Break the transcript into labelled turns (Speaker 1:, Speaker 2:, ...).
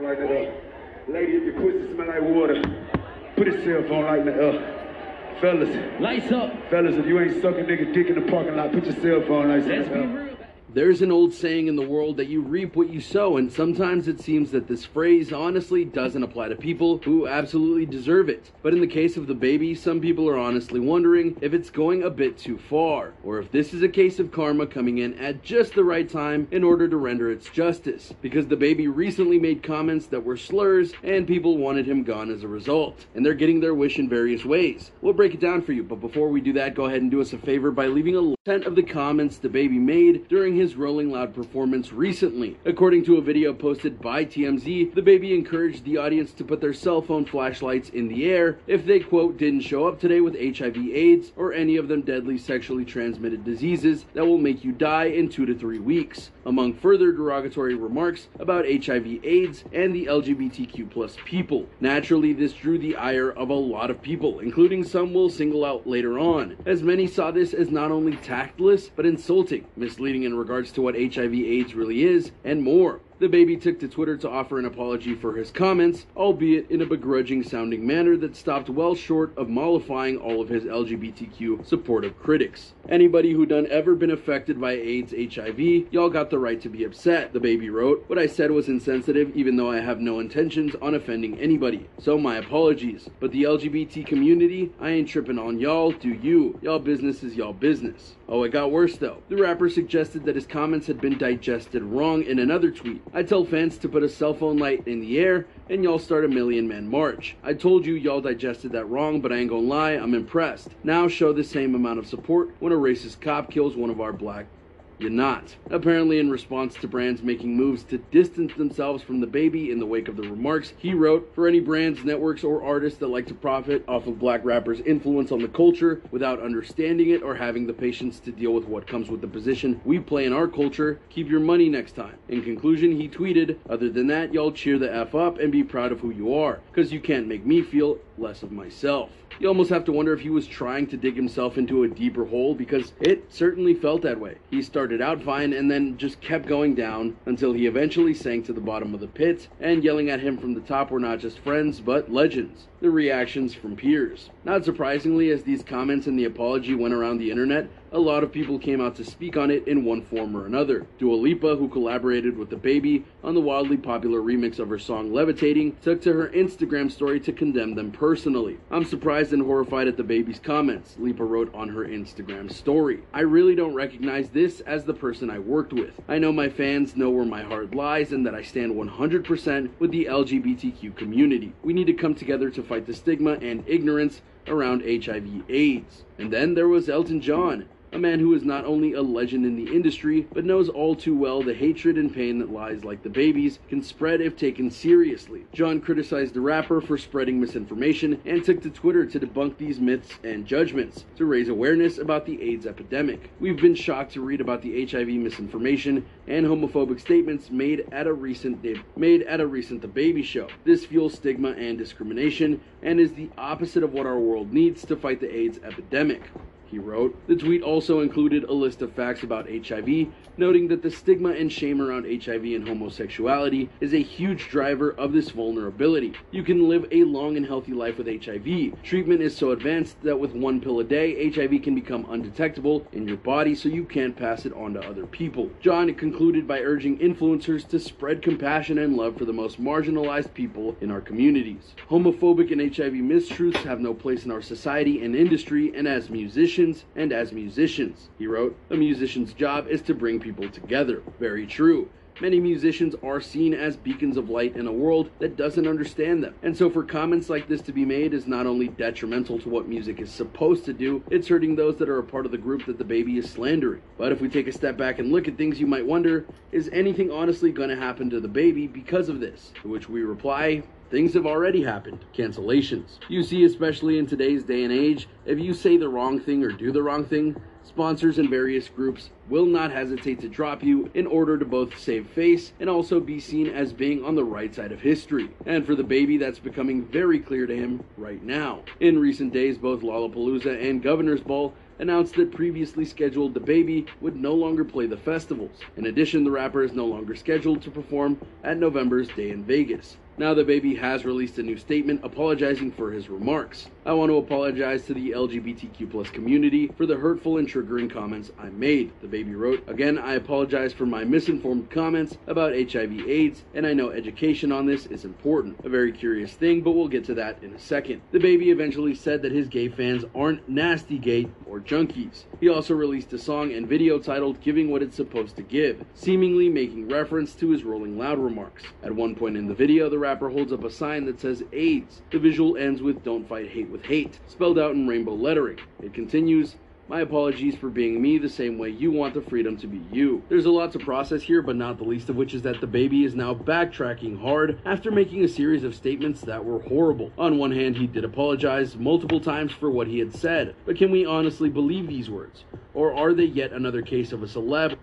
Speaker 1: Like that up. Lady, if your pussy smell like water, put your cell phone light in the up. Uh, fellas,
Speaker 2: Lights up.
Speaker 1: fellas, if you ain't sucking nigga dick in the parking lot, put your cell phone lights in
Speaker 2: Let's
Speaker 1: the up.
Speaker 2: Uh.
Speaker 3: There's an old saying in the world that you reap what you sow, and sometimes it seems that this phrase honestly doesn't apply to people who absolutely deserve it. But in the case of DaBaby, some people are honestly wondering if it's going a bit too far, or if this is a case of karma coming in at just the right time in order to render its justice. Because DaBaby recently made comments that were slurs, and people wanted him gone as a result. And they're getting their wish in various ways. We'll break it down for you, but before we do that, go ahead and do us a favor by leaving a percent of the comments DaBaby made during his Rolling Loud performance recently. According to a video posted by TMZ, DaBaby encouraged the audience to put their cell phone flashlights in the air if they, quote, didn't show up today with HIV AIDS or any of them deadly sexually transmitted diseases that will make you die in two to three weeks, among further derogatory remarks about HIV AIDS and the LGBTQ plus people. Naturally, this drew the ire of a lot of people, including some we'll single out later on, as many saw this as not only tactless, but insulting, misleading in regards to what HIV AIDS really is, and more. DaBaby took to Twitter to offer an apology for his comments, albeit in a begrudging sounding manner that stopped well short of mollifying all of his LGBTQ supportive critics. Anybody who done ever been affected by AIDS HIV, y'all got the right to be upset, DaBaby wrote. What I said was insensitive, even though I have no intentions on offending anybody. So my apologies. But the LGBT community, I ain't tripping on y'all, do you. Y'all business is y'all business. Oh, it got worse though. The rapper suggested that his comments had been digested wrong in another tweet. I tell fans to put a cell phone light in the air and y'all start a million man march. I told you y'all digested that wrong, but I ain't gonna lie, I'm impressed. Now show the same amount of support when a racist cop kills one of our black you're not. Apparently, in response to brands making moves to distance themselves from DaBaby in the wake of the remarks, he wrote For any brands, networks, or artists that like to profit off of black rappers' influence on the culture without understanding it or having the patience to deal with what comes with the position we play in our culture, keep your money next time. In conclusion, he tweeted, Other than that, y'all cheer the F up and be proud of who you are, because you can't make me feel less of myself. You almost have to wonder if he was trying to dig himself into a deeper hole because it certainly felt that way. He started out fine and then just kept going down until he eventually sank to the bottom of the pit, and yelling at him from the top were not just friends but legends. The reactions from peers. Not surprisingly, as these comments and the apology went around the internet, a lot of people came out to speak on it in one form or another. Dua Lipa, who collaborated with DaBaby on the wildly popular remix of her song Levitating, took to her Instagram story to condemn them personally. I'm surprised and horrified at DaBaby's comments, Lipa wrote on her Instagram story. I really don't recognize this as the person I worked with. I know my fans know where my heart lies and that I stand 100% with the LGBTQ community. We need to come together to fight the stigma and ignorance around HIV AIDS. And then there was Elton John a man who is not only a legend in the industry, but knows all too well the hatred and pain that lies like DaBaby's can spread if taken seriously. John criticized the rapper for spreading misinformation and took to Twitter to debunk these myths and judgments to raise awareness about the AIDS epidemic. We've been shocked to read about the HIV misinformation and homophobic statements made at a recent made at a recent DaBaby Show. This fuels stigma and discrimination and is the opposite of what our world needs to fight the AIDS epidemic he wrote. The tweet also included a list of facts about HIV, noting that the stigma and shame around HIV and homosexuality is a huge driver of this vulnerability. You can live a long and healthy life with HIV. Treatment is so advanced that with one pill a day, HIV can become undetectable in your body so you can't pass it on to other people. John concluded by urging influencers to spread compassion and love for the most marginalized people in our communities. Homophobic and HIV mistruths have no place in our society and industry, and as musicians, and as musicians. He wrote, A musician's job is to bring people together. Very true. Many musicians are seen as beacons of light in a world that doesn't understand them. And so, for comments like this to be made is not only detrimental to what music is supposed to do, it's hurting those that are a part of the group that DaBaby is slandering. But if we take a step back and look at things, you might wonder is anything honestly going to happen to DaBaby because of this? To which we reply, Things have already happened. Cancellations. You see, especially in today's day and age, if you say the wrong thing or do the wrong thing, sponsors and various groups will not hesitate to drop you in order to both save face and also be seen as being on the right side of history. And for DaBaby, that's becoming very clear to him right now. In recent days, both Lollapalooza and Governor's Ball announced that previously scheduled DaBaby would no longer play the festivals. In addition, the rapper is no longer scheduled to perform at November's Day N Vegas. Now, DaBaby has released a new statement apologizing for his remarks. I want to apologize to the LGBTQ plus community for the hurtful and triggering comments I made, DaBaby wrote. Again, I apologize for my misinformed comments about HIV AIDS, and I know education on this is important. A very curious thing, but we'll get to that in a second. DaBaby eventually said that his gay fans aren't nasty gay or junkies. He also released a song and video titled Giving What It's Supposed to Give, seemingly making reference to his Rolling Loud remarks. At one point in the video, the rapper holds up a sign that says AIDS. The visual ends with Don't Fight Hate with Hate, spelled out in rainbow lettering. It continues, my apologies for being me the same way you want the freedom to be you. There's a lot to process here, but not the least of which is that DaBaby is now backtracking hard after making a series of statements that were horrible. On one hand, he did apologize multiple times for what he had said, but can we honestly believe these words? Or are they yet another case of a celeb